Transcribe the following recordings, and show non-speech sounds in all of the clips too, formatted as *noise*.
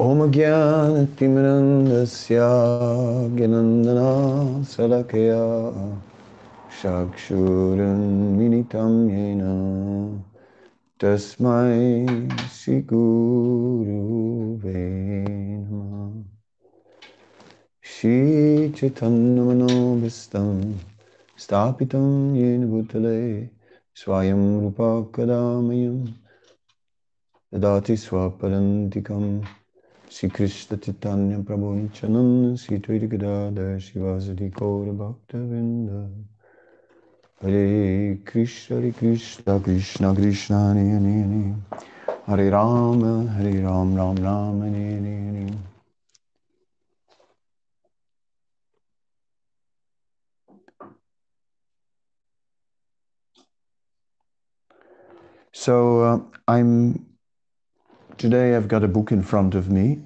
ॐ ज्ञानतिमिरन्दस्य ज्ञनन्दना सलकया चक्षुरुन्मिलितं येन तस्मै श्रीगुरुवे नमः। श्रीचैतन्यमनोभीष्टं स्थापितं येन भूतले, स्वयं रूपा कदा मह्यं ददाति स्वपरन्तिकम्। Krishna Chaitanya Prabhu Nityananda Sri Advaita Gadadhar Srivasadi Gaura Bhaktavinda. Hare Krishna Hare Krishna Krishna Krishna Hare Hare Hare. Rama Hare Ram Ram Ram Hare Hare. So uh, I'm today I've got a book in front of me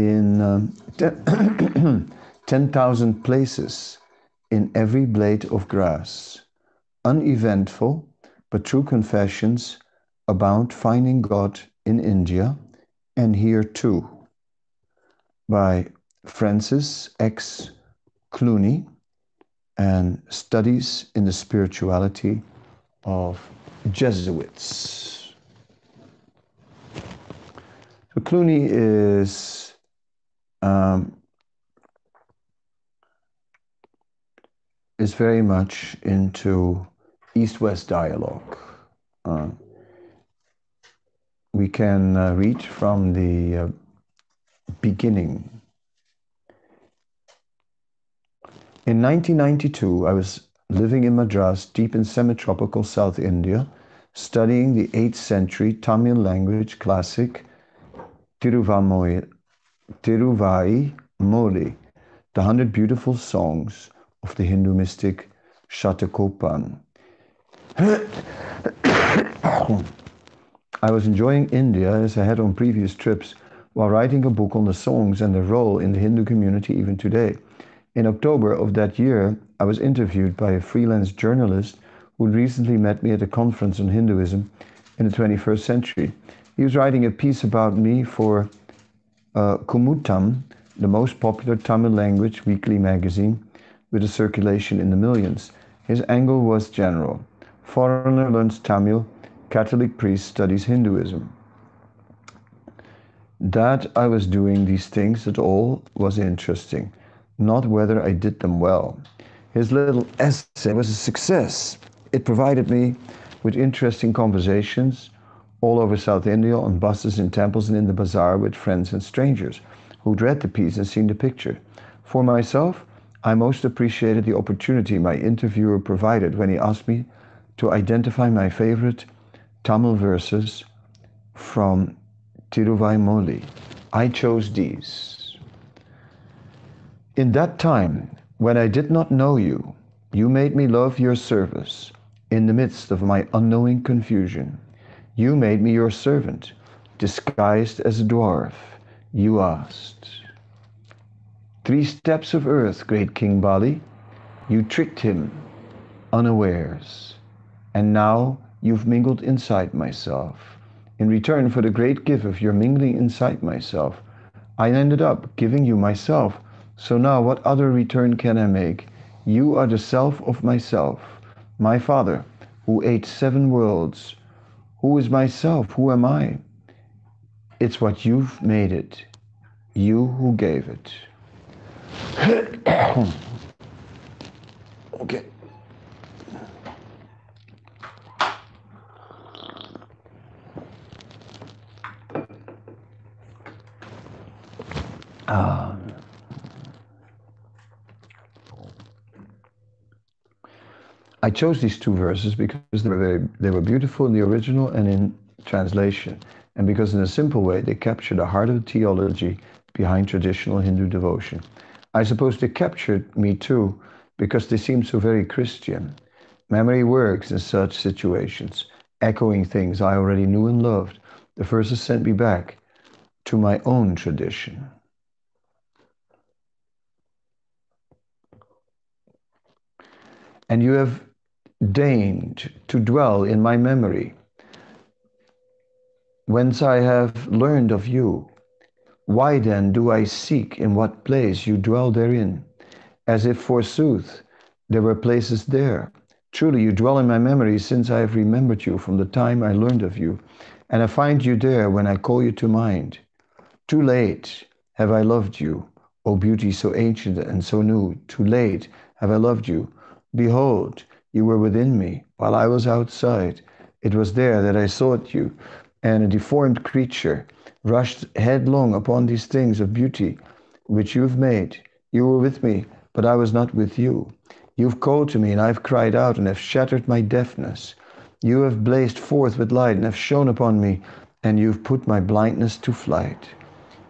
in um, 10,000 *coughs* places in every blade of grass. Uneventful, but true confessions about finding God in India and here too. By Francis X. Clooney and Studies in the Spirituality of Jesuits. So Clooney is um, is very much into East-West dialogue. Uh, we can uh, read from the uh, beginning. In 1992, I was living in Madras, deep in semi-tropical South India, studying the 8th century Tamil language classic Tiruvaimoli, Tiruvai Moli, the hundred beautiful songs of the Hindu mystic Shatakopan. *coughs* I was enjoying India as I had on previous trips while writing a book on the songs and their role in the Hindu community even today. In October of that year, I was interviewed by a freelance journalist who recently met me at a conference on Hinduism in the 21st century. He was writing a piece about me for uh, Kumudam, the most popular Tamil language weekly magazine with a circulation in the millions. His angle was general. Foreigner learns Tamil, Catholic priest studies Hinduism. That I was doing these things at all was interesting, not whether I did them well. His little essay was a success. It provided me with interesting conversations all over South India on buses, in temples, and in the bazaar with friends and strangers who'd read the piece and seen the picture. For myself, I most appreciated the opportunity my interviewer provided when he asked me to identify my favorite Tamil verses from Tiruvaimoli. I chose these. In that time, when I did not know you, you made me love your service in the midst of my unknowing confusion. You made me your servant, disguised as a dwarf. You asked. Three steps of earth, great King Bali. You tricked him unawares. And now you've mingled inside myself. In return for the great gift of your mingling inside myself, I ended up giving you myself. So now what other return can I make? You are the self of myself, my father, who ate seven worlds. Who is myself? Who am I? It's what you've made it. You who gave it. *coughs* okay. I chose these two verses because they were very, they were beautiful in the original and in translation, and because in a simple way they capture the heart of the theology behind traditional Hindu devotion. I suppose they captured me too because they seem so very Christian. Memory works in such situations, echoing things I already knew and loved. The verses sent me back to my own tradition. And you have deigned to dwell in my memory, whence I have learned of you, Why then do I seek in what place you dwell therein? As if forsooth there were places there. Truly, you dwell in my memory since I have remembered you from the time I learned of you, and I find you there when I call you to mind. Too late have I loved you, O beauty so ancient and so new. Too late have I loved you. Behold, you were within me while I was outside. It was there that I sought you, and a deformed creature rushed headlong upon these things of beauty which you've made. You were with me, but I was not with you. You've called to me, and I've cried out, and have shattered my deafness. You have blazed forth with light, and have shone upon me, and you've put my blindness to flight.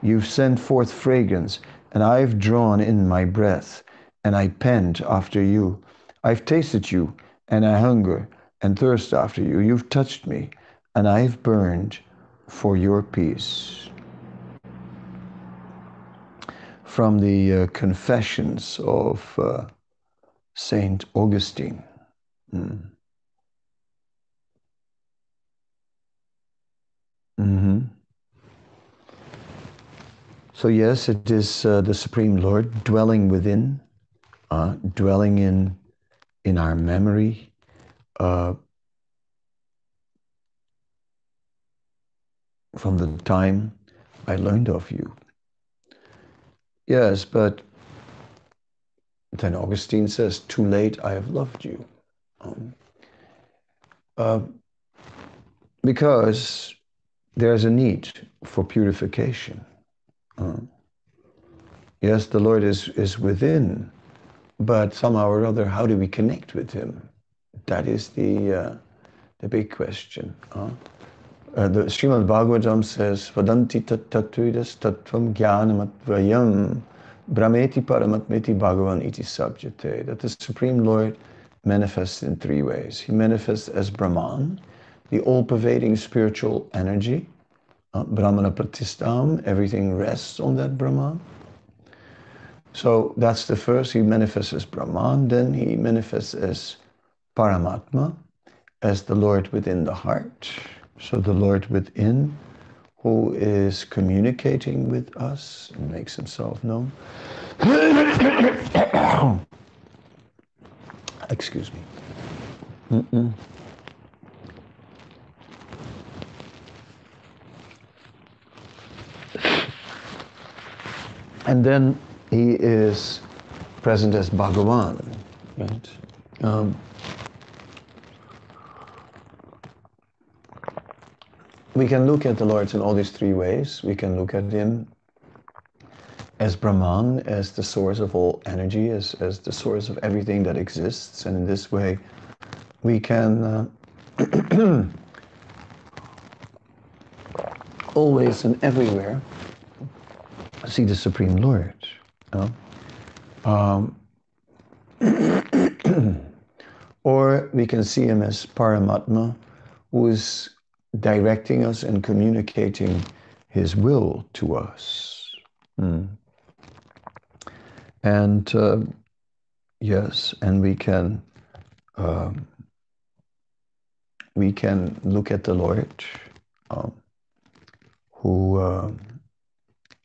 You've sent forth fragrance, and I've drawn in my breath, and I pant after you. I've tasted you, and I hunger and thirst after you. You've touched me, and I've burned for your peace. From the uh, Confessions of uh, Saint Augustine. Mm. Mm-hmm. So yes, it is uh, the Supreme Lord dwelling within, uh, dwelling in in our memory. Uh, from the time I learned of you. Yes, but then Augustine says, Too late, I have loved you. Um, uh, because there's a need for purification. Uh, yes, the Lord is, is within, but somehow or other, how do we connect with Him? That is the, uh, the big question. Uh, uh the Srimad Bhagavatam says, Vadanti tattatuidas tattvam jnanamadvayam Brahmeti Paramatmeti Bhagavan iti subjete, that the Supreme Lord manifests in three ways. He manifests as Brahman, the all-pervading spiritual energy. Uh, Brahmana Pratistam, everything rests on that Brahman. So that's the first, he manifests as Brahman, then he manifests as Paramatma, as the Lord within the heart. So the Lord within who is communicating with us and makes himself known. *coughs* Excuse me. Mm-mm. And then he is present as Bhagavan, right? Um, we can look at the Lord in all these three ways. We can look at him as Brahman, as the source of all energy, as, as the source of everything that exists. And in this way, we can uh, *clears throat* always and everywhere see the Supreme Lord. Um, *clears throat* or we can see him as Paramatma, who is directing us and communicating His will to us. Mm. And uh, yes, and we can um, we can look at the Lord, um, who uh,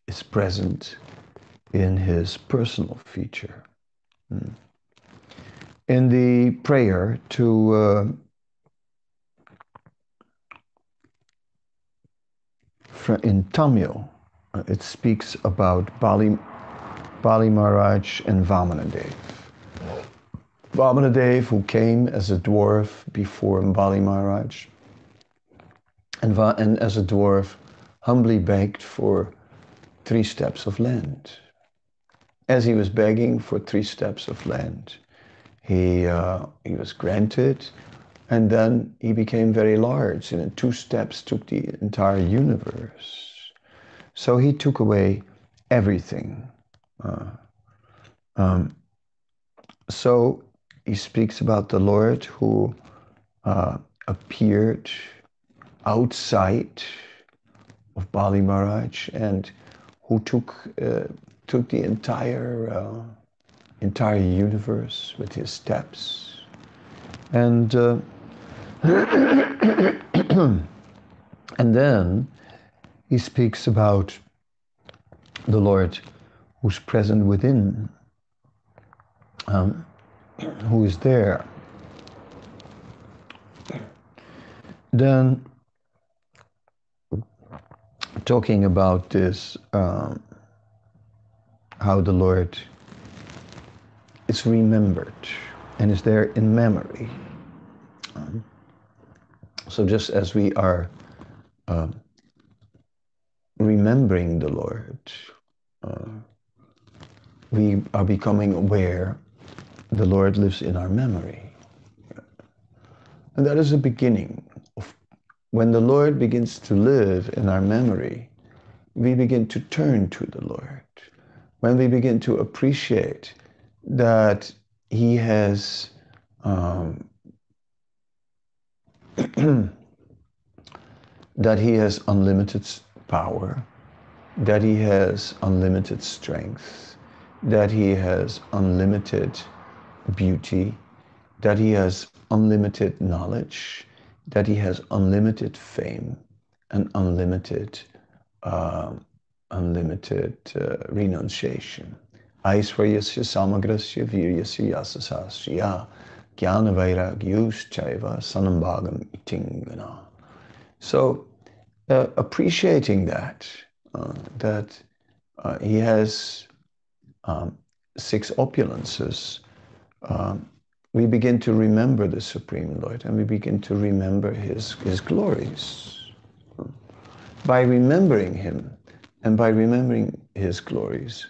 is present in His personal feature. Mm. In the prayer to uh, in Tamil, uh, it speaks about Bali, Bali Maharaj and Vamanadev. Vamanadev, who came as a dwarf before Bali Maharaj, and, and as a dwarf, humbly begged for three steps of land. As he was begging for three steps of land, he, uh, he was granted and then he became very large, and in two steps took the entire universe. So he took away everything. Uh, um, so he speaks about the Lord who uh, appeared outside of Bali Maharaj and who took uh, took the entire uh, entire universe with his steps. And uh, *coughs* and then he speaks about the Lord who's present within, um, *coughs* who is there, then talking about this, um, how the Lord is remembered and is there in memory. Um, so just as we are um, remembering the Lord, uh, we are becoming aware the Lord lives in our memory. And that is the beginning of when the Lord begins to live in our memory, we begin to turn to the Lord. When we begin to appreciate that He has um, *clears throat* that He has unlimited power, that He has unlimited strength, that He has unlimited beauty, that He has unlimited knowledge, that He has unlimited fame and unlimited, uh, unlimited uh, renunciation. Aishvaryasya samagrasya viryasya yasasasya jnana vairagyus chaiva sanambhagam itingana. So uh, appreciating that, uh, that uh, he has um, six opulences, um, we begin to remember the Supreme Lord and we begin to remember his, his glories. By remembering him and by remembering his glories,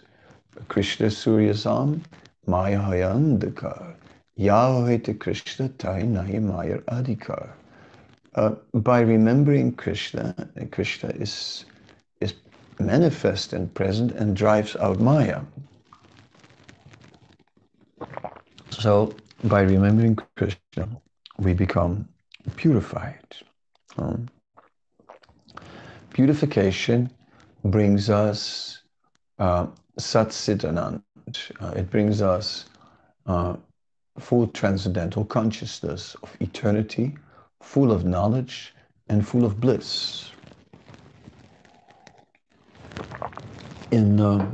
Krishna Suryasam Maya Hayandakar Yahweh Krishna Tai Nahi Mayar Adhikar uh, by remembering Krishna, Krishna is, is manifest and present and drives out Maya. So, by remembering Krishna, we become purified. Um, purification brings us uh, Sat Anand. Uh, it brings us uh, full transcendental consciousness of eternity full of knowledge and full of bliss. In uh,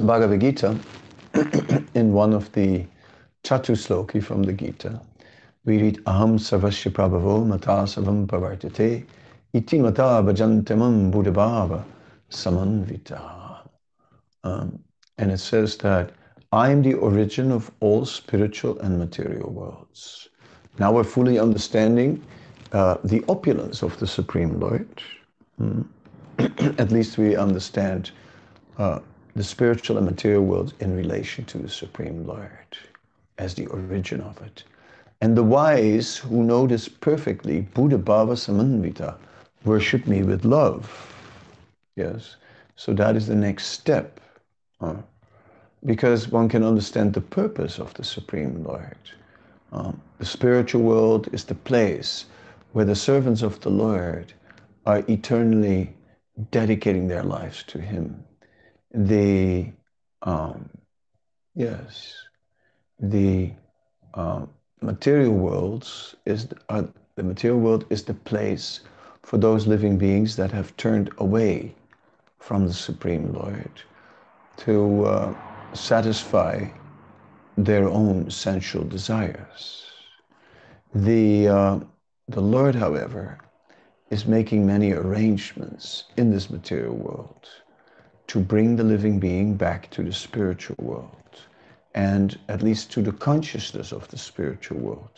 Bhagavad Gita, *clears throat* in one of the Chatusloki from the Gita, we read Aham Sarvasya Prabhavo Mata Savam Pavartate Iti Mata Bhajantamam Buddhabhava Samanvita. Um, and it says that I am the origin of all spiritual and material worlds. Now we're fully understanding uh, the opulence of the Supreme Lord. Mm. *clears throat* At least we understand uh, the spiritual and material world in relation to the Supreme Lord as the origin of it. And the wise who know this perfectly, Buddha Bhava Samanvita, worship me with love. Yes. So that is the next step. Uh, because one can understand the purpose of the Supreme Lord. Um, the spiritual world is the place where the servants of the Lord are eternally dedicating their lives to Him. The, um, yes, the uh, material worlds is uh, the material world is the place for those living beings that have turned away from the Supreme Lord to uh, satisfy their own sensual desires. The, uh, the Lord, however, is making many arrangements in this material world to bring the living being back to the spiritual world and at least to the consciousness of the spiritual world.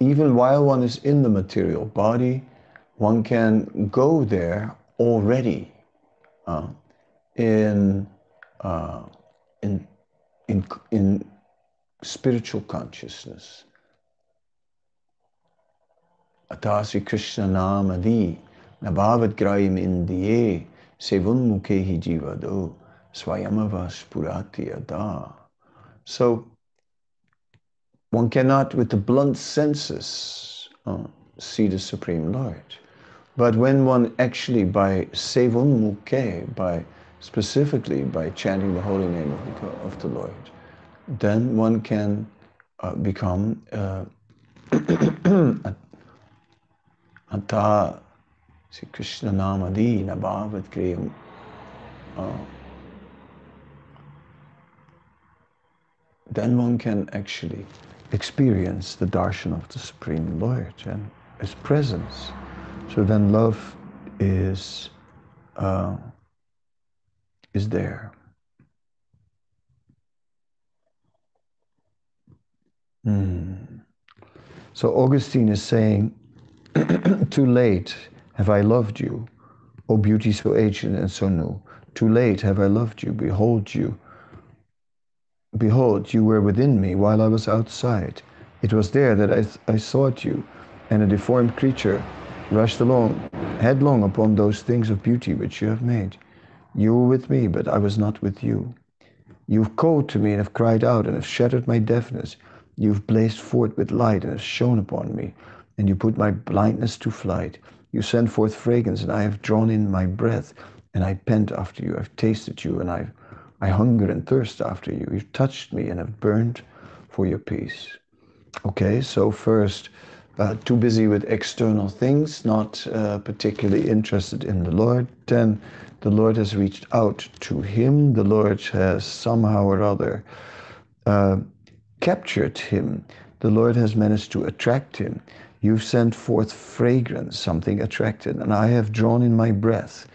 Even while one is in the material body, one can go there already uh, in, uh, in, in, in spiritual consciousness. Atasi Krishna Namadi Nabhavat Grahim Indiye Sevun Mukhehi Jivado Swayamavas Purati Ada. So one cannot, with the blunt senses, uh, see the Supreme Lord. But when one actually, by Sevun Mukhe, by specifically by chanting the holy name of the, of the Lord, then one can uh, become uh, *coughs* Sri Krishna Namadi Nabhavat Kriyam uh, then one can actually experience the darshan of the Supreme Lord and His presence. So then love is uh, is there. Hmm. So Augustine is saying, *clears throat* Too late have I loved you, O beauty so ancient and so new. Too late have I loved you, behold you. Behold, you were within me while I was outside. It was there that I, I sought you, and a deformed creature rushed along, headlong upon those things of beauty which you have made. You were with me, but I was not with you. You've called to me and have cried out and have shattered my deafness. You've blazed forth with light and have shone upon me, and you put my blindness to flight. You send forth fragrance, and I have drawn in my breath, and I pant after you. I've tasted you, and I, I hunger and thirst after you. You've touched me and have burned for your peace. Okay, so first, uh, too busy with external things, not uh, particularly interested in the Lord. Then the Lord has reached out to him. The Lord has somehow or other uh, captured him. The Lord has managed to attract him. You've sent forth fragrance, something attracted, and I have drawn in my breath.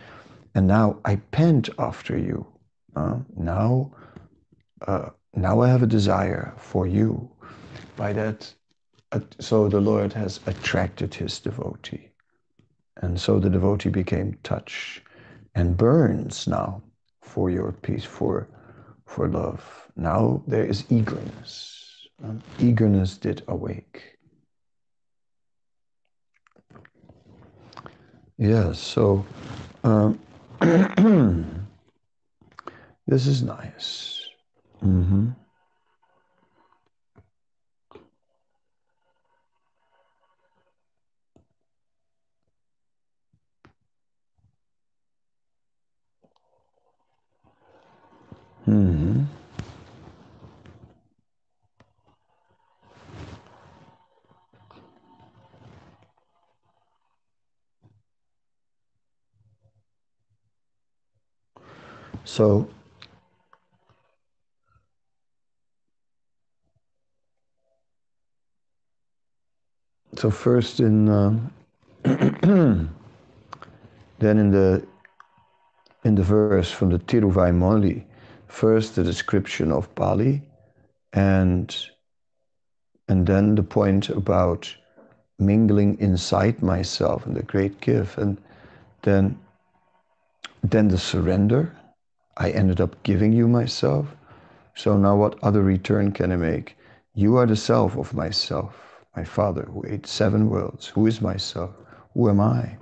And now I pant after you. Uh, now, uh, now I have a desire for you. By that, so the Lord has attracted his devotee. And so the devotee became touch and burns now for your peace, for, for love. Now there is eagerness. Um, eagerness did awake. Yes, so um, *clears throat* this is nice. Mm-hmm. Mm-hmm. So so first in uh, *clears throat* then in the in the verse from the Tiruvaimoli, first the description of Bali and and then the point about mingling inside myself and the great gift and then then the surrender I ended up giving you myself. So now what other return can I make? You are the self of myself, my Father who ate seven worlds. Who is myself? Who am I?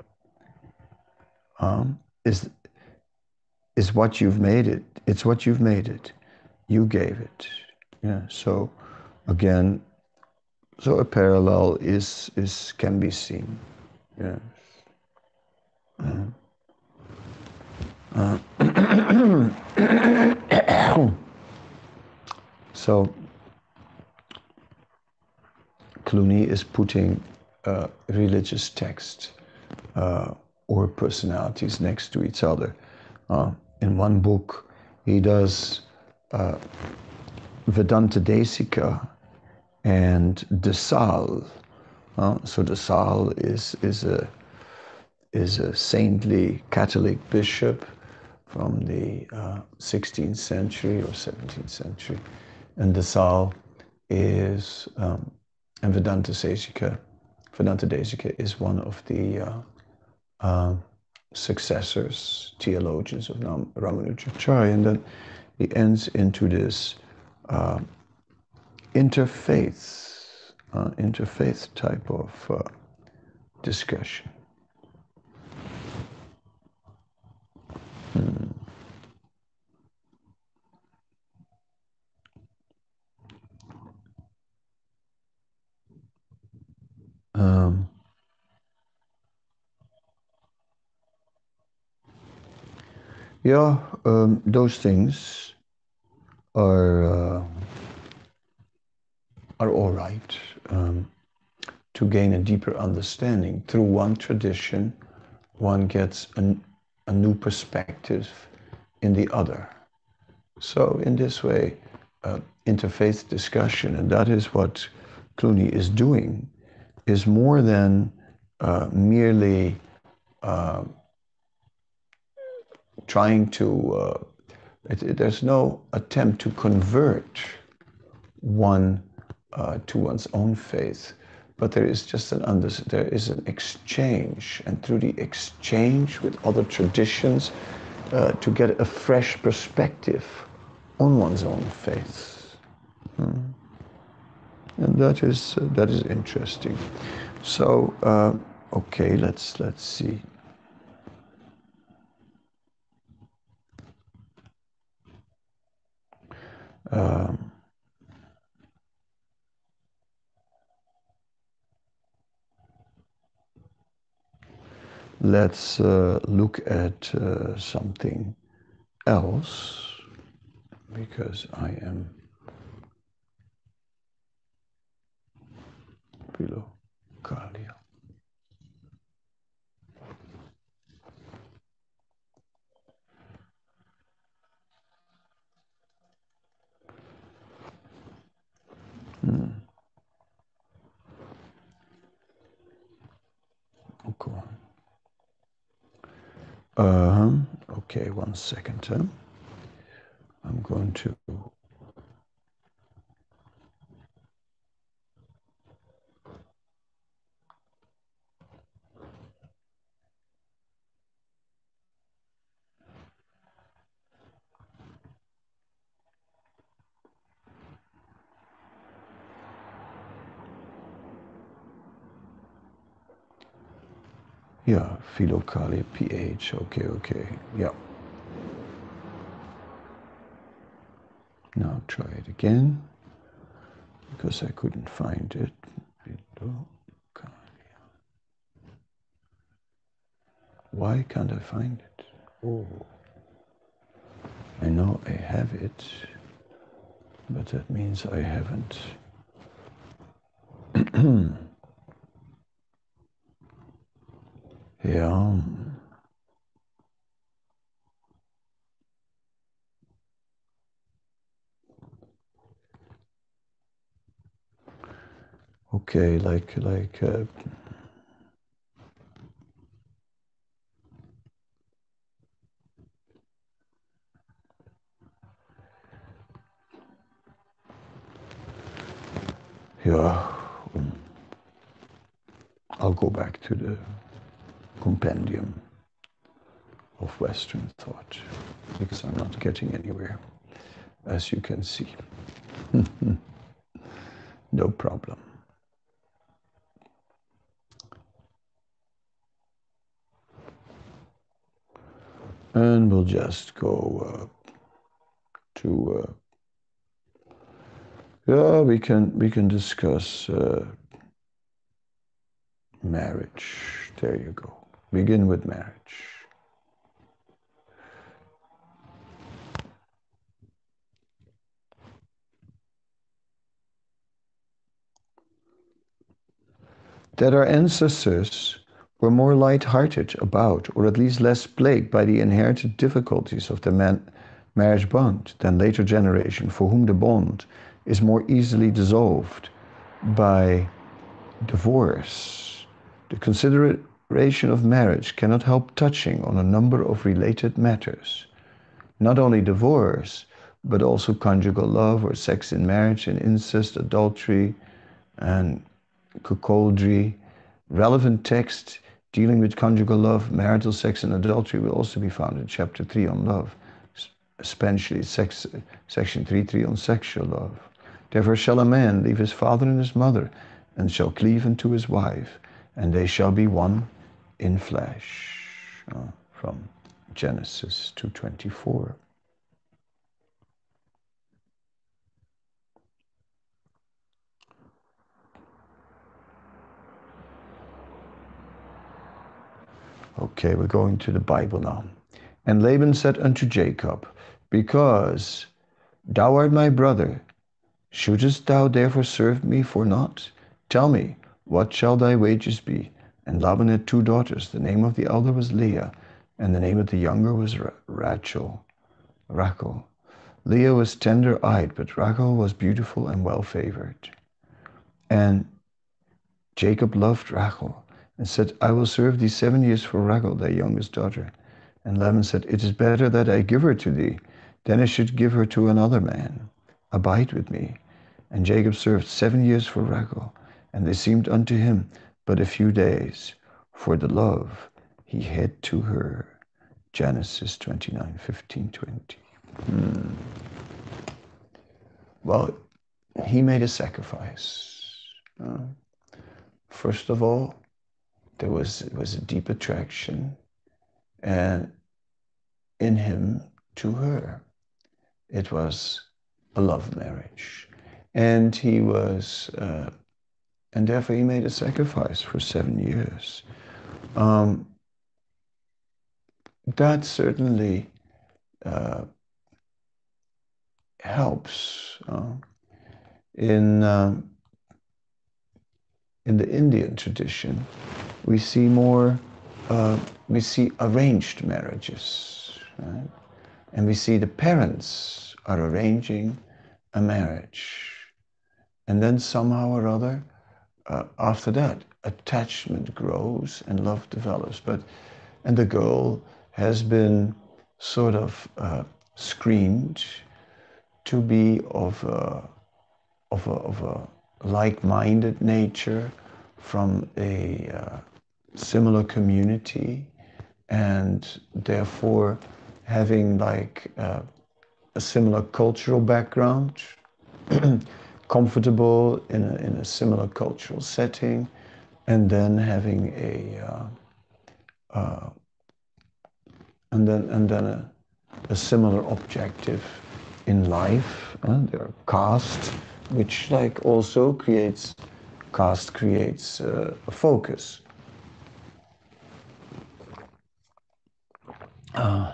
Um, is, is what you've made it. It's what you've made it. You gave it. Yeah. So again, so a parallel is is can be seen. Yes. *coughs* Uh, so Clooney is putting uh, religious text uh, or personalities next to each other. In one book, he does uh, Vedanta Desika and De Sales. Uh, so De Sales is, is, a, is a saintly Catholic bishop from the uh, 16th century or 17th century. And the Sal is, um, and Vedanta Desika, Vedanta Desika is one of the uh, uh, successors, theologians of Ramanujacharya. And then he ends into this uh, interfaith, uh, interfaith type of uh, discussion. Hmm. Um, yeah, um, those things are uh, are all right um, to gain a deeper understanding through one tradition. One gets an a new perspective in the other. So in this way, uh, interfaith discussion, and that is what Clooney is doing, is more than uh, merely uh, trying to, uh, it, it, there's no attempt to convert one uh, to one's own faith, but there is just an under, there is an exchange, and through the exchange with other traditions, uh, to get a fresh perspective on one's own faith. Hmm. And that is, uh, that is interesting. So, uh, okay, let's, let's see. Um, let's uh, look at uh, something else because I am below Kalia. Hmm. Okay. Okay, one second. Huh? I'm going to Yeah, Philocali, pH. Okay, okay. Yeah. Now try it again because I couldn't find it. Why can't I find it? Oh, I know I have it, but that means I haven't. *clears throat* Okay, like like uh, yeah, um, I'll go back to the compendium of Western thought because I'm not getting anywhere, as you can see. *laughs* no problem. And we'll just go uh, to uh, yeah we can we can discuss uh, marriage. There you go. Begin with marriage. That our ancestors were more light-hearted about, or at least less plagued by the inherited difficulties of the man marriage bond than later generation for whom the bond is more easily dissolved by divorce. The consideration of marriage cannot help touching on a number of related matters. Not only divorce, but also conjugal love or sex in marriage and incest, adultery, and cuckoldry. Relevant text dealing with conjugal love, marital sex, and adultery will also be found in chapter 3 on love, especially sex, section 3.3 on sexual love. Therefore shall a man leave his father and his mother, and shall cleave unto his wife, and they shall be one in flesh uh, from Genesis 2:24. Okay, we're going to the Bible now. And Laban said unto Jacob, Because thou art my brother, shouldest thou therefore serve me for naught? Tell me, what shall thy wages be? And Laban had two daughters. The name of the elder was Leah, and the name of the younger was Rachel. Rachel. Leah was tender eyed, but Rachel was beautiful and well favored. And Jacob loved Rachel and said, I will serve thee seven years for Rachel, thy youngest daughter. And Laban said, It is better that I give her to thee, than I should give her to another man. Abide with me. And Jacob served seven years for Rachel, and they seemed unto him but a few days, for the love he had to her. Genesis 29, 15, 20. Hmm. Well, he made a sacrifice. Uh, first of all, there was, was a deep attraction and in him to her. It was a love marriage. And he was, uh, and therefore he made a sacrifice for seven years. Um, that certainly uh, helps uh, in uh, in the Indian tradition. We see more. Uh, we see arranged marriages, right? and we see the parents are arranging a marriage, and then somehow or other, uh, after that, attachment grows and love develops. But and the girl has been sort of uh, screened to be of a, of a, of a like-minded nature from a uh, similar community and therefore having like uh, a similar cultural background *clears throat* comfortable in a, in a similar cultural setting and then having a uh, uh and then and then a, a similar objective in life. Uh, there are caste, which like also creates caste creates uh, a focus. Uh,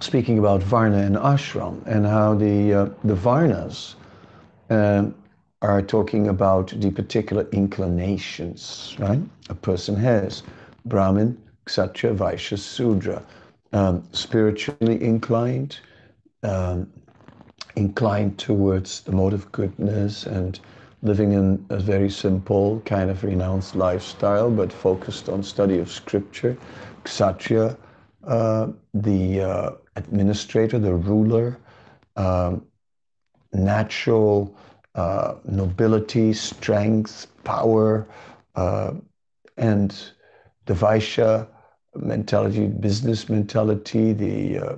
speaking about Varna and Ashram and how the uh, the Varnas um, are talking about the particular inclinations, right? A person has Brahmin, Kshatriya, Vaishya, Sudra, um, spiritually inclined, um, inclined towards the mode of goodness and living in a very simple, kind of renounced lifestyle, but focused on study of scripture. Kshatriya, uh, the uh, administrator, the ruler, um, natural uh, nobility, strength, power, uh, and the Vaishya mentality, business mentality, the uh,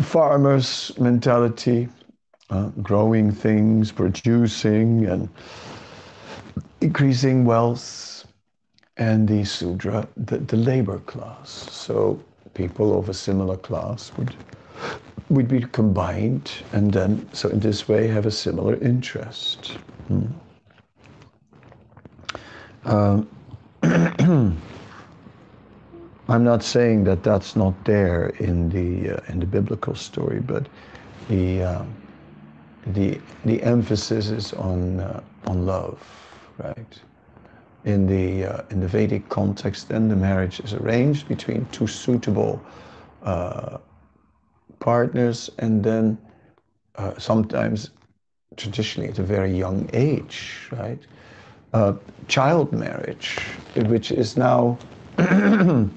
farmers mentality, uh, growing things, producing, and increasing wealth, and the Sudra, the, the labor class. So people of a similar class would would be combined and then, so in this way, have a similar interest. Hmm. Um, I'm not saying that that's not there in the uh, in the biblical story, but the uh, the the emphasis is on uh, on love, right? In the uh, in the Vedic context, then the marriage is arranged between two suitable uh, partners and then uh, sometimes traditionally at a very young age, right? Uh, child marriage, which is now *clears throat*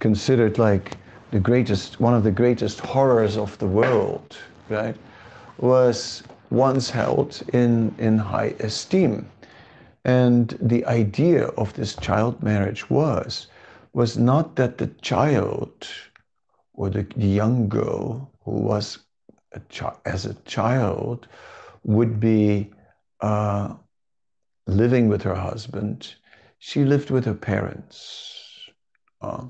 considered like the greatest, one of the greatest horrors of the world, right? Was once held in, in high esteem. And the idea of this child marriage was, was not that the child or the, young girl who was a as a child would be uh, living with her husband. She lived with her parents. Uh,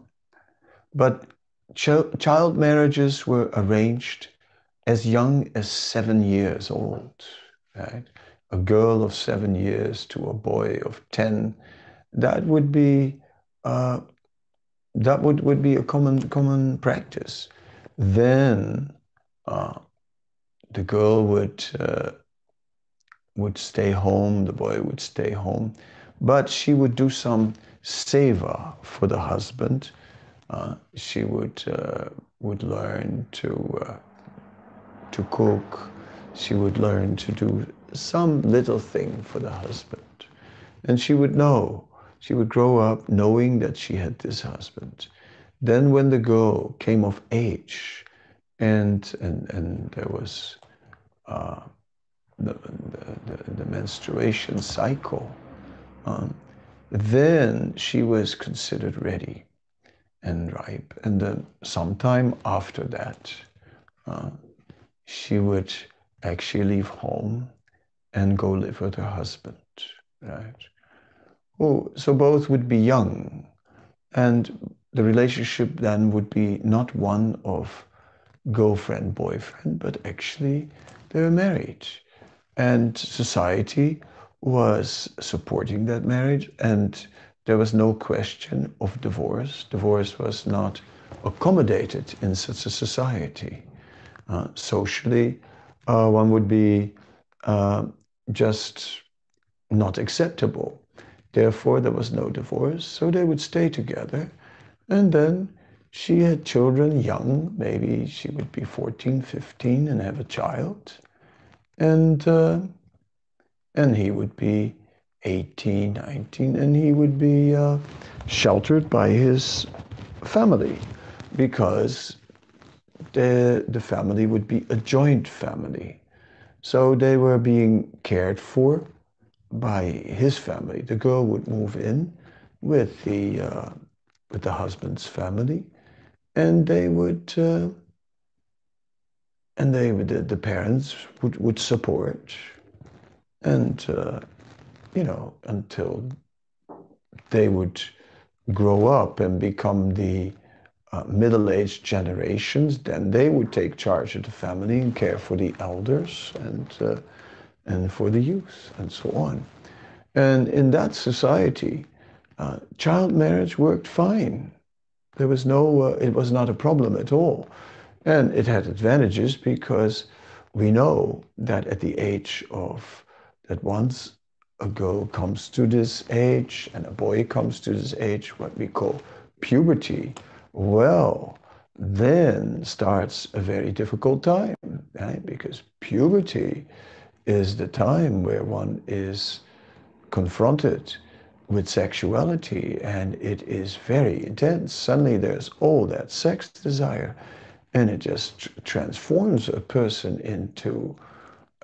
but ch- child marriages were arranged as young as seven years old, right? A girl of seven years to a boy of 10, that would be uh, that would, would be a common common practice. Then uh, the girl would uh, would stay home, the boy would stay home, but she would do some seva for the husband. Uh, she would uh, would learn to uh, to cook. She would learn to do some little thing for the husband, and she would know. She would grow up knowing that she had this husband. Then, when the girl came of age, and and and there was uh, the, the, the, menstruation cycle, um, then she was considered ready and ripe. And then sometime after that, uh, she would actually leave home and go live with her husband, right? Oh, so both would be young, and the relationship then would be not one of girlfriend boyfriend, but actually they were married and society was supporting that marriage and there was no question of divorce. Divorce was not accommodated in such a society. Uh, socially, uh, one would be uh, just not acceptable. Therefore, there was no divorce, so they would stay together. And then she had children young, maybe she would be 14, 15, and have a child and uh, and he would be 18, 19, and he would be uh, sheltered by his family because the, the family would be a joint family. So they were being cared for by his family. The girl would move in with the, uh, with the husband's family, and they would uh, and they the, the parents would, would support and uh, you know until they would grow up and become the uh, middle-aged generations then they would take charge of the family and care for the elders and uh, and for the youth and so on. And in that society uh, child marriage worked fine. There was no uh, it was not a problem at all and it had advantages because we know that at the age of, that once a girl comes to this age and a boy comes to this age, what we call puberty, well, then starts a very difficult time, right? Because puberty is the time where one is confronted with sexuality and it is very intense. Suddenly there's all that sex desire and it just transforms a person into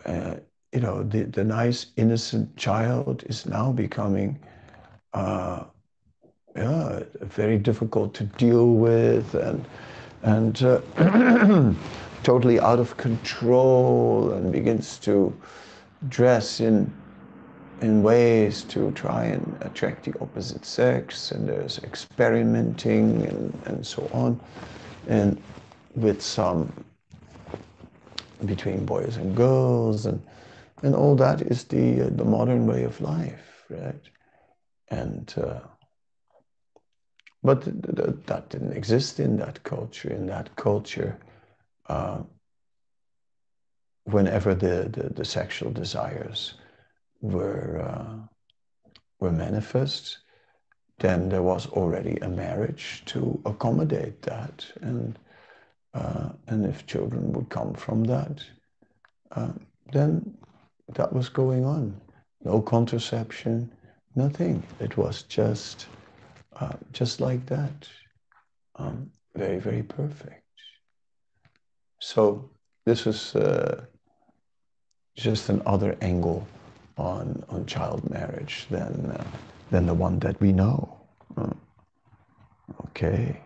uh, you know the, the nice innocent child is now becoming uh, yeah, very difficult to deal with and and uh, *clears throat* totally out of control and begins to dress in in ways to try and attract the opposite sex and there's experimenting and, and so on. And with some between boys and girls and and all that is the uh, the modern way of life right? And uh, but th th that didn't exist in that culture in that culture uh, whenever the, the, the sexual desires were uh, were manifest then there was already a marriage to accommodate that. And uh, and if children would come from that, uh, then that was going on. No contraception, nothing. It was just, uh, just like that. Um, very, very perfect. So this is uh, just another angle on on child marriage than uh, than the one that we know. Uh, okay.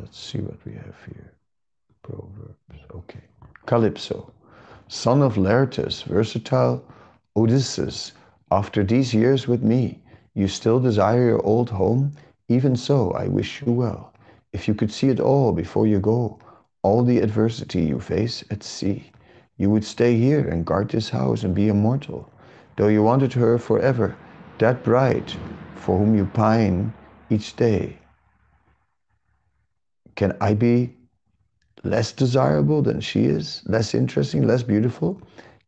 Let's see what we have here. Proverbs. Okay. Calypso. Son of Laertes, versatile Odysseus, after these years with me, you still desire your old home? Even so, I wish you well. If you could see it all before you go, all the adversity you face at sea, you would stay here and guard this house and be immortal. Though you wanted her forever, that bride for whom you pine each day, can I be less desirable than she is, less interesting, less beautiful?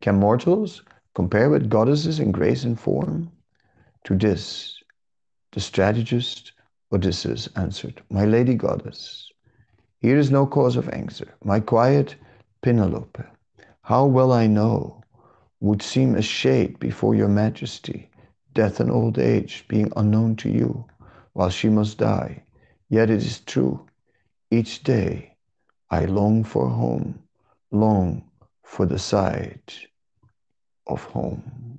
Can mortals compare with goddesses in grace and form? To this, the strategist Odysseus answered, My lady goddess, here is no cause of anger. My quiet Penelope, how well I know, would seem a shade before your majesty, death and old age being unknown to you, while she must die. Yet it is true, each day I long for home, long for the sight of home.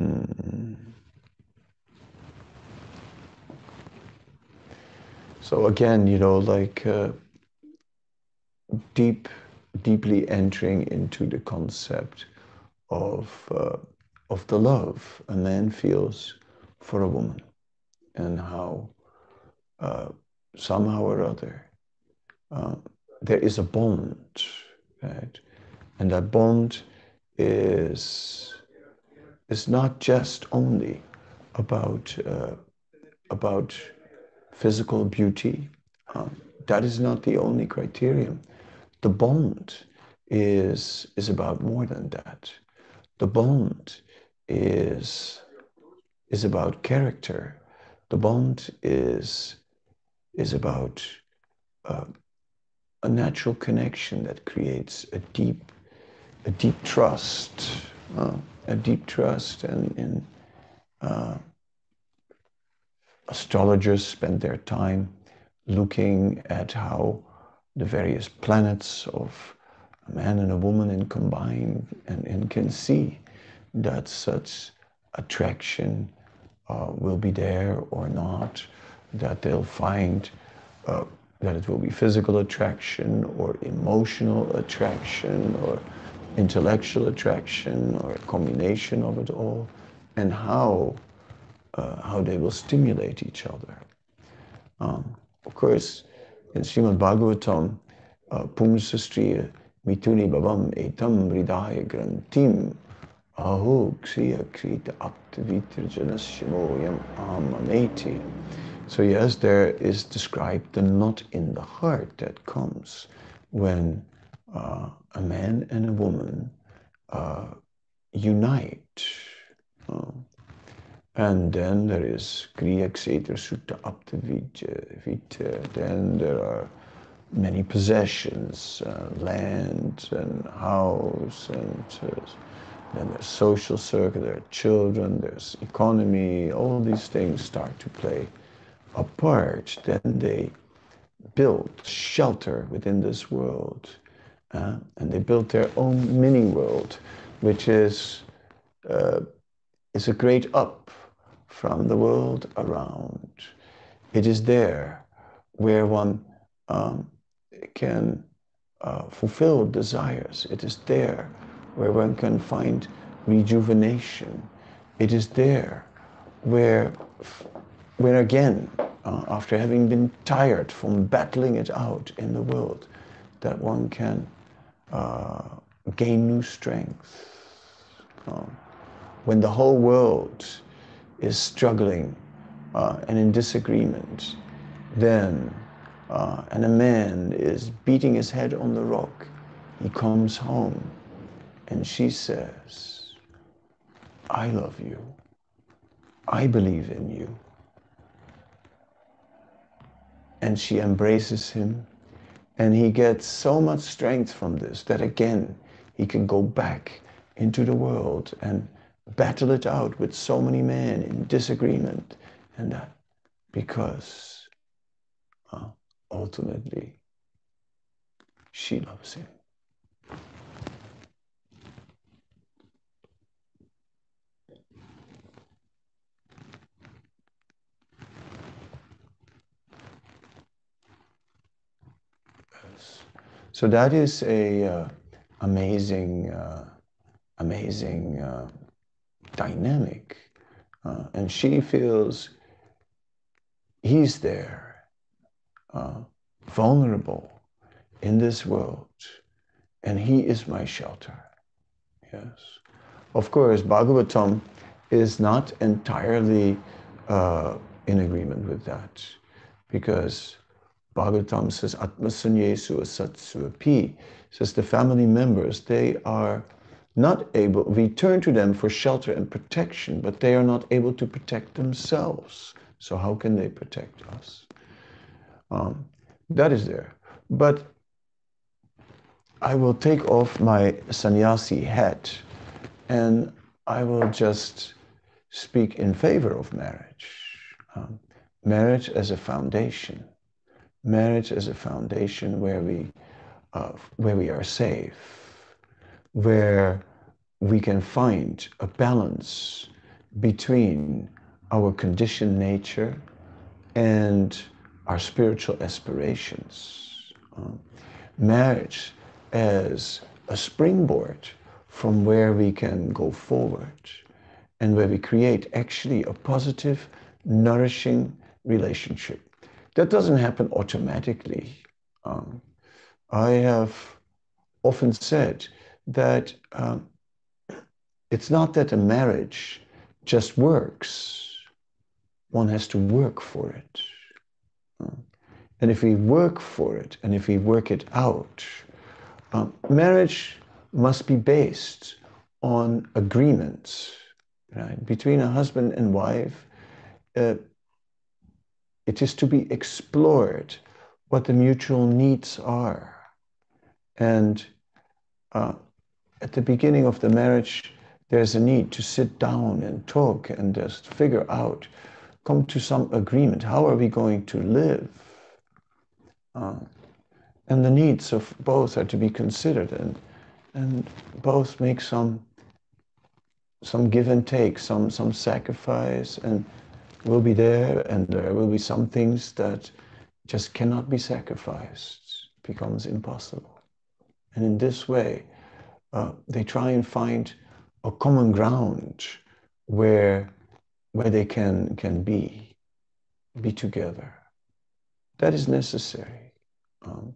Mm. So again, you know, like uh, deep, deeply entering into the concept of uh, of the love a man feels for a woman, and how uh, somehow or other uh, there is a bond, right? And that bond is is not just only about uh, about physical beauty. Um, that is not the only criterion. The bond is is about more than that. The bond is is about character. The bond is is about uh, a natural connection that creates a deep a deep trust, uh, a deep trust, and in uh, astrologers spend their time looking at how the various planets of a man and a woman in combine and, and can see that such attraction uh, will be there or not, that they'll find uh, that it will be physical attraction or emotional attraction or intellectual attraction or a combination of it all, and how, uh, how they will stimulate each other. Um, of course, in Srimad Bhagavatam, uh, Pumsastriya mituni bhavam etam hridaya grantim aho ksiya krita aptavitrajanasyamoyam amameti. So yes, there is described the knot in the heart that comes when uh, a man and a woman uh, unite. Uh, and then there is Kriya Kshetra Sutta Apta Vita. Then there are many possessions, uh, land and house, and uh, then there's social circle, there are children, there's economy, all these things start to play a part. Then they build shelter within this world uh, and they built their own mini world, which is, uh, is a great up from the world around. It is there where one um, can uh, fulfill desires. It is there where one can find rejuvenation. It is there where, where again, uh, after having been tired from battling it out in the world, that one can uh, gain new strength. Um, when the whole world is struggling uh, and in disagreement, then, uh, and a man is beating his head on the rock, he comes home and she says, I love you. I believe in you. And she embraces him and he gets so much strength from this that again, he can go back into the world and battle it out with so many men in disagreement and that because uh, ultimately she loves him. So that is a uh, amazing, uh, amazing uh, dynamic, uh, and she feels he's there, uh, vulnerable in this world, and he is my shelter. Yes, of course, Bhagavatam is not entirely uh, in agreement with that, because Bhagavatam says, Atmasanyesu Asatsu Api, says the family members, they are not able, we turn to them for shelter and protection, but they are not able to protect themselves. So how can they protect us? Um, that is there. But I will take off my sannyasi hat and I will just speak in favor of marriage. Um, marriage as a foundation. Marriage as a foundation where we, uh, where we are safe, where we can find a balance between our conditioned nature and our spiritual aspirations. Um, marriage as a springboard from where we can go forward and where we create actually a positive, nourishing relationship. That doesn't happen automatically. Um, I have often said that um, it's not that a marriage just works. One has to work for it. Um, and if we work for it and if we work it out, um, marriage must be based on agreements right, between a husband and wife. Uh, it is to be explored what the mutual needs are. And uh, at the beginning of the marriage, there's a need to sit down and talk and just figure out, come to some agreement. How are we going to live? Uh, and the needs of both are to be considered and and both make some some give and take some some sacrifice and will be there and there will be some things that just cannot be sacrificed becomes impossible. And in this way uh, they try and find a common ground where where they can can be be together. That is necessary. Um,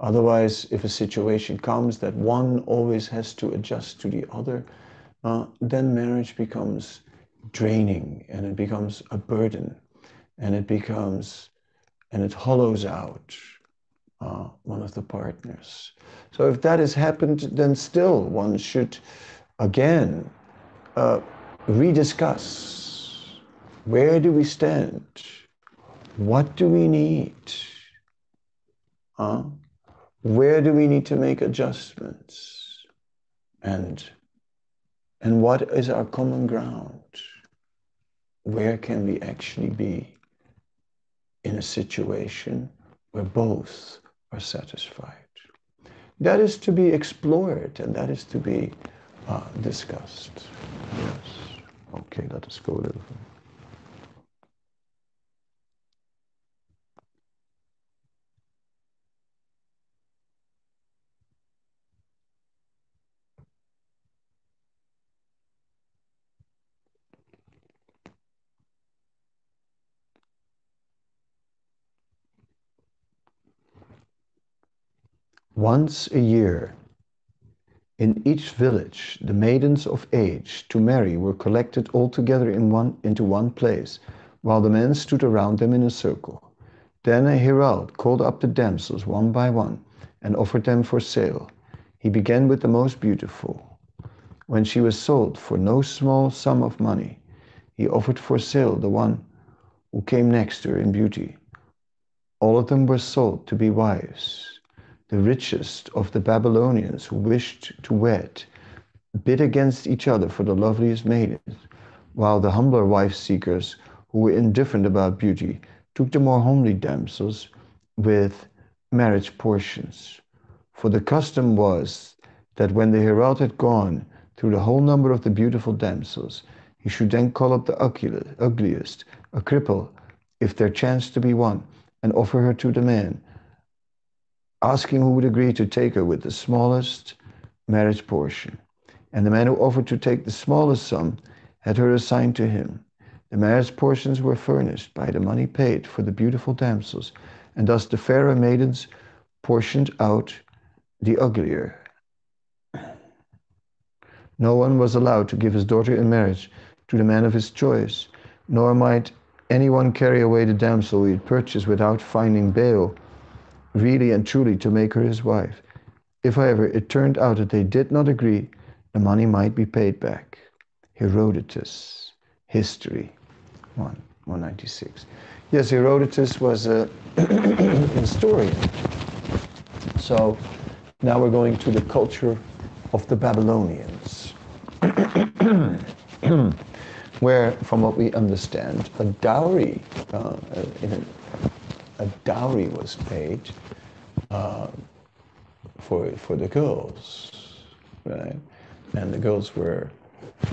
Otherwise, if a situation comes that one always has to adjust to the other, uh, then marriage becomes draining and it becomes a burden and it becomes, and it hollows out uh, one of the partners. So if that has happened, then still one should again uh, rediscuss where do we stand? What do we need? Uh, where do we need to make adjustments? And, and what is our common ground? Where can we actually be in a situation where both are satisfied? That is to be explored and that is to be uh, discussed. Yes. Okay, let us go a little further. Once a year, in each village, the maidens of age to marry were collected all together in one, into one place, while the men stood around them in a circle. Then a herald called up the damsels one by one and offered them for sale. He began with the most beautiful. When she was sold for no small sum of money, he offered for sale the one who came next her in beauty. All of them were sold to be wives the richest of the Babylonians who wished to wed bid against each other for the loveliest maidens, while the humbler wife seekers who were indifferent about beauty took the more homely damsels with marriage portions. For the custom was that when the herald had gone through the whole number of the beautiful damsels, he should then call up the ugliest, a cripple, if there chanced to be one, and offer her to the man asking who would agree to take her with the smallest marriage portion. And the man who offered to take the smallest sum had her assigned to him. The marriage portions were furnished by the money paid for the beautiful damsels, and thus the fairer maidens portioned out the uglier. No one was allowed to give his daughter in marriage to the man of his choice, nor might anyone carry away the damsel he had purchased without finding bail, really and truly to make her his wife. If, however, it turned out that they did not agree, the money might be paid back. Herodotus, History, 1, 196. Yes, Herodotus was a *clears throat* historian. So now we're going to the culture of the Babylonians, *clears throat* where, from what we understand, a dowry, uh, a, a, dowry was paid uh, for for the girls, right? And the girls were,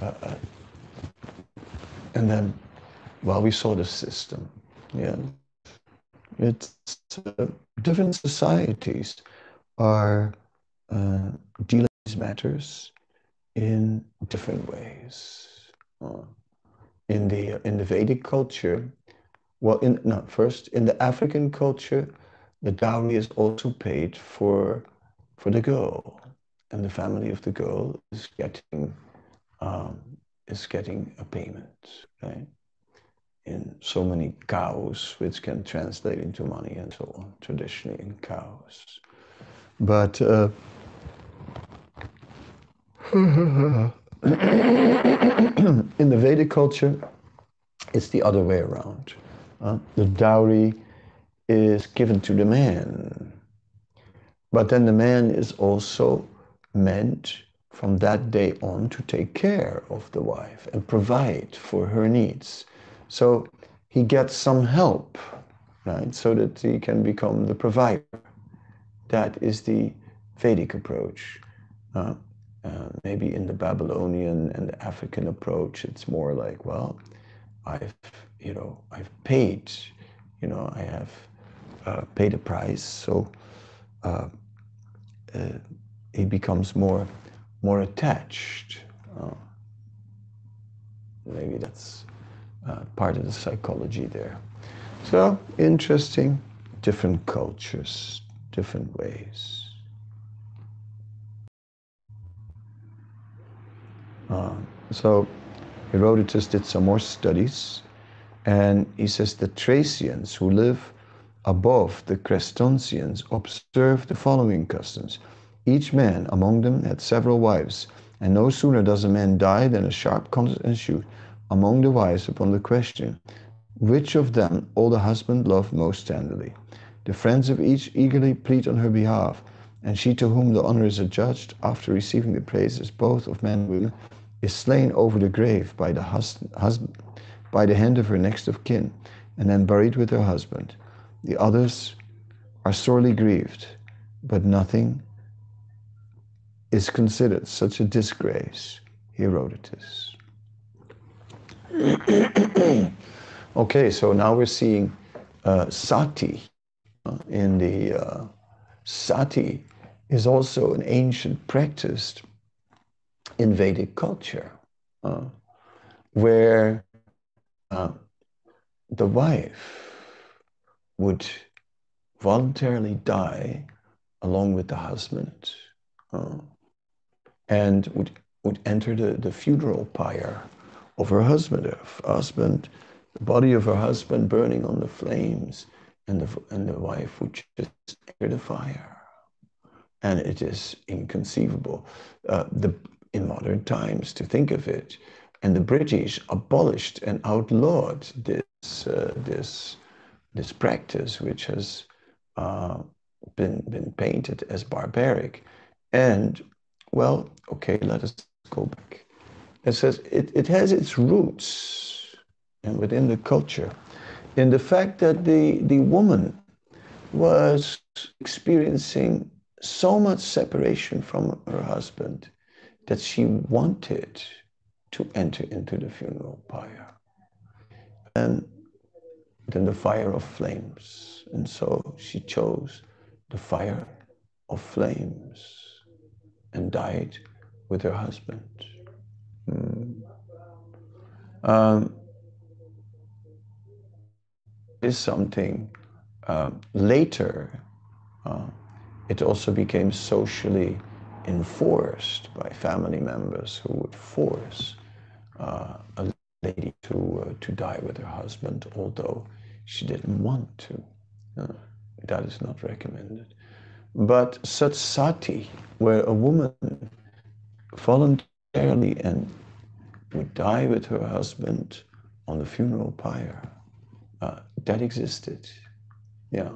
uh, uh and then, well, we saw the system, yeah. It's uh, different societies are uh, dealing with matters in different ways. Uh, in the in the Vedic culture, well, in first in the African culture, the dowry is also paid for for the girl, and the family of the girl is getting um, is getting a payment? In so many cows, which can translate into money and so on, traditionally in cows. But uh, *coughs* in the Vedic culture, it's the other way around. Uh, the dowry is given to the man. But then the man is also meant from that day on to take care of the wife and provide for her needs. So he gets some help, right, so that he can become the provider. That is the Vedic approach. Uh, uh, maybe in the Babylonian and the African approach, it's more like, well, I've, you know, I've paid, you know, I have uh, paid a price, so uh, uh, it becomes more, more attached. Uh, maybe that's part of the psychology there. So interesting, different cultures, different ways. Uh, so Herodotus did some more studies, and he says the Thracians who live above the Crestonaeans observe the following customs. Each man among them had several wives, and no sooner does a man die than a sharp contest ensued among the wives upon the question, which of them all the husband loved most tenderly. The friends of each eagerly plead on her behalf, and she to whom the honor is adjudged, after receiving the praises both of men and women, is slain over the grave by the husband, by the hand of her next of kin, and then buried with her husband. The others are sorely grieved, but nothing is considered such a disgrace. Herodotus. *clears throat* okay, so now we're seeing uh, sati in the uh, sati is also an ancient practice in Vedic culture, uh, where uh, the wife would voluntarily die along with the husband uh, and would, would enter the, the funeral pyre of her husband, her husband, the body of her husband burning on the flames, and the, and the wife would just enter the fire and it is inconceivable. Uh, the, in modern times to think of it, and the British abolished and outlawed this uh, this this practice, which has uh, been been painted as barbaric, and well, okay, let us go back. It says it, it has its roots and within the culture in the fact that the, the woman was experiencing so much separation from her husband that she wanted to enter into the funeral pyre. And then the fire of flames. And so she chose the fire of flames and died with her husband. Mm. Um, is something uh, later uh, it also became socially enforced by family members who would force uh, a lady to uh, to die with her husband, although she didn't want to. Uh, that is not recommended. But such sati, where a woman voluntarily and would die with her husband on the funeral pyre, uh, that existed. Yeah,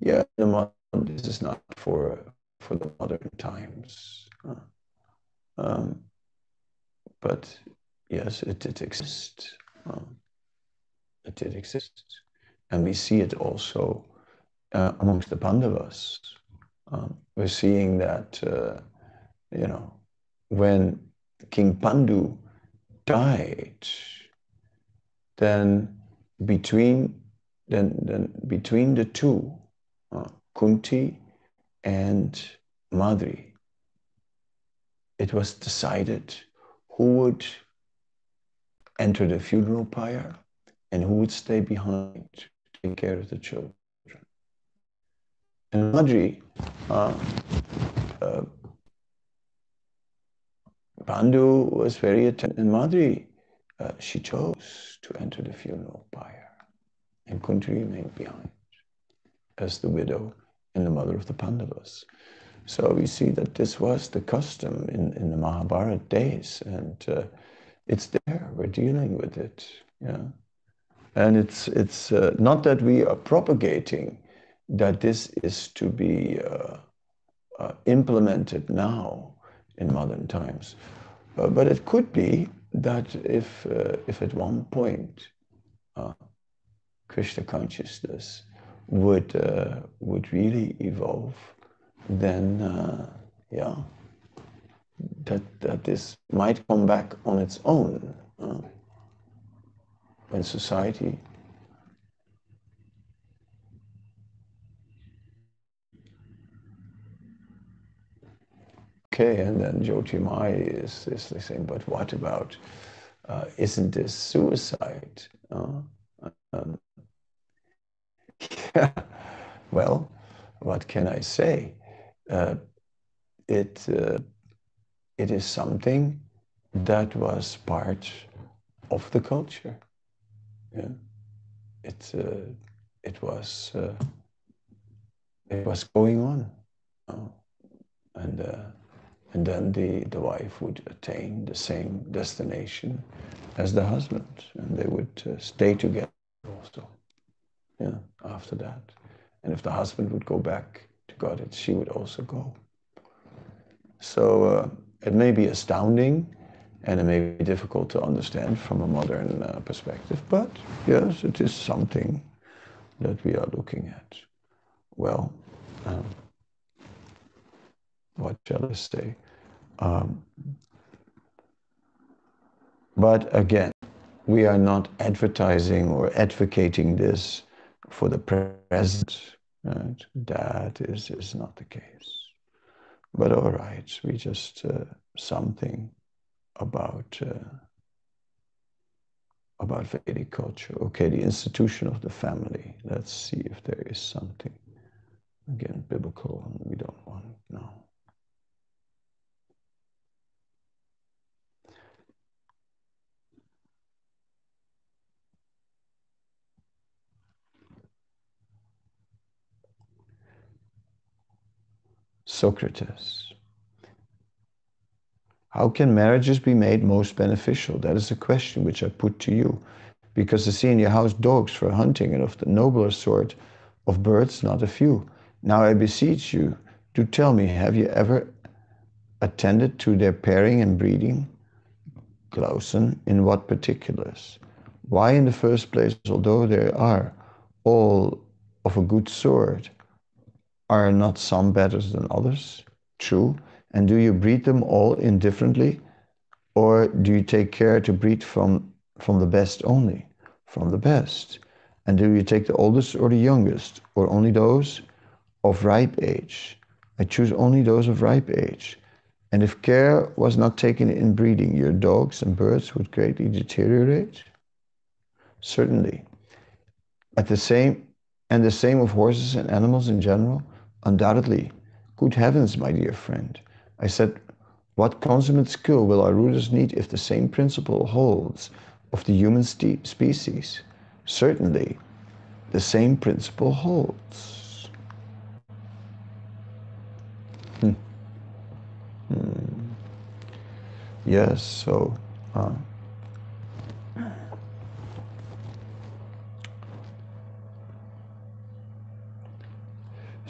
yeah. this is not for for the modern times. Uh, um, but yes, it did exist. Um, it did exist. And we see it also uh, amongst the Pandavas. Um, we're seeing that, uh, you know, when King Pandu died, then between then, then between the two, uh, Kunti and Madri, it was decided who would enter the funeral pyre and who would stay behind to take care of the children. And Madri, uh, uh, Pandu was very attentive, and Madri, uh, she chose to enter the funeral pyre and Kunti remained behind as the widow and the mother of the Pandavas. So we see that this was the custom in, in the Mahabharata days, and uh, it's there. We're dealing with it. Yeah, and it's it's uh, not that we are propagating that this is to be uh, uh implemented now in modern times, uh, but it could be that if uh, if at one point Krishna consciousness would would really evolve then uh, yeah, that that this might come back on its own uh, when society okay, and then Jyotirmai is, is saying, but what about, uh, isn't this suicide? Uh, um, *laughs* yeah, well, what can I say? uh, it uh, it is something that was part of the culture. Yeah, it uh, it was uh, it was going on, and uh, and then the the wife would attain the same destination as the husband, and they would uh, stay together also. Yeah, after that, and if the husband would go back got it, she would also go. So uh, it may be astounding and it may be difficult to understand from a modern uh, perspective, but yes, it is something that we are looking at. Well, um, what shall I say? Um, but again, we are not advertising or advocating this for the present Right? That is, is not the case. But all right, we just uh, something about uh, about Vedic culture. Okay, the institution of the family. Let's see if there is something again biblical. We don't want no. Socrates. How can marriages be made most beneficial? That is a question which I put to you. Because I see in your house dogs for hunting and of the nobler sort of birds, not a few. Now I beseech you, do tell me, have you ever attended to their pairing and breeding? Glaucon, in what particulars? Why, in the first place, although they are all of a good sort, are not some better than others? True. And do you breed them all indifferently? Or do you take care to breed from, from the best only? From the best. And do you take the oldest or the youngest? Or only those of ripe age? I choose only those of ripe age. And if care was not taken in breeding, your dogs and birds would greatly deteriorate? Certainly. At the same, and the same of horses and animals in general, Undoubtedly. Good heavens, my dear friend. I said, what consummate skill will our rulers need if the same principle holds of the human species, certainly the same principle holds. Hmm. Hmm. Yes, so. Uh,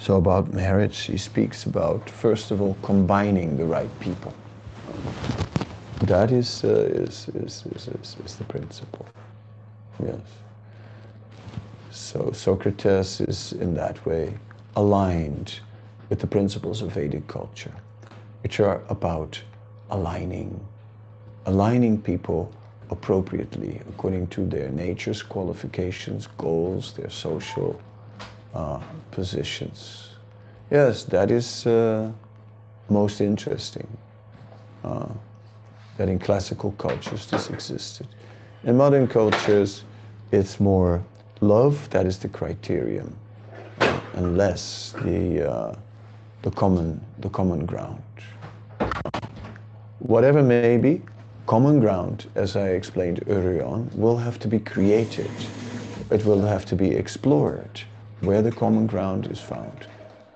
So about marriage, he speaks about, first of all, combining the right people. That is, uh, is, is, is, is, the principle. Yes. So Socrates is in that way aligned with the principles of Vedic culture, which are about aligning, aligning people appropriately according to their nature's qualifications, goals, their social uh, positions. Yes, that is uh, most interesting. Uh, that in classical cultures this existed. In modern cultures, it's more love that is the criterion, uh, and less the uh, the common the common ground. Whatever may be, common ground, as I explained earlier on, will have to be created. It will have to be explored where the common ground is found.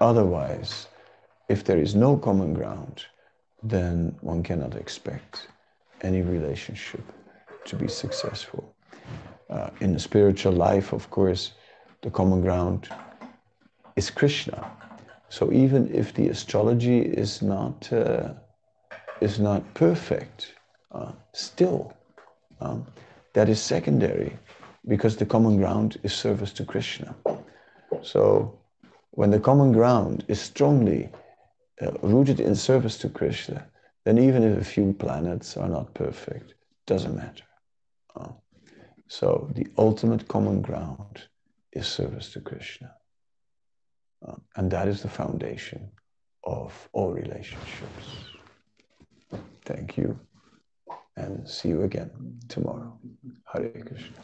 Otherwise, if there is no common ground, then one cannot expect any relationship to be successful. Uh, in the spiritual life, of course, the common ground is Krishna. So even if the astrology is not uh, is not perfect, uh, still um, that is secondary because the common ground is service to Krishna. So when the common ground is strongly uh, rooted in service to Krishna, then even if a few planets are not perfect, it doesn't matter. Uh, so the ultimate common ground is service to Krishna. Uh, and that is the foundation of all relationships. Thank you and see you again tomorrow. Hare Krishna.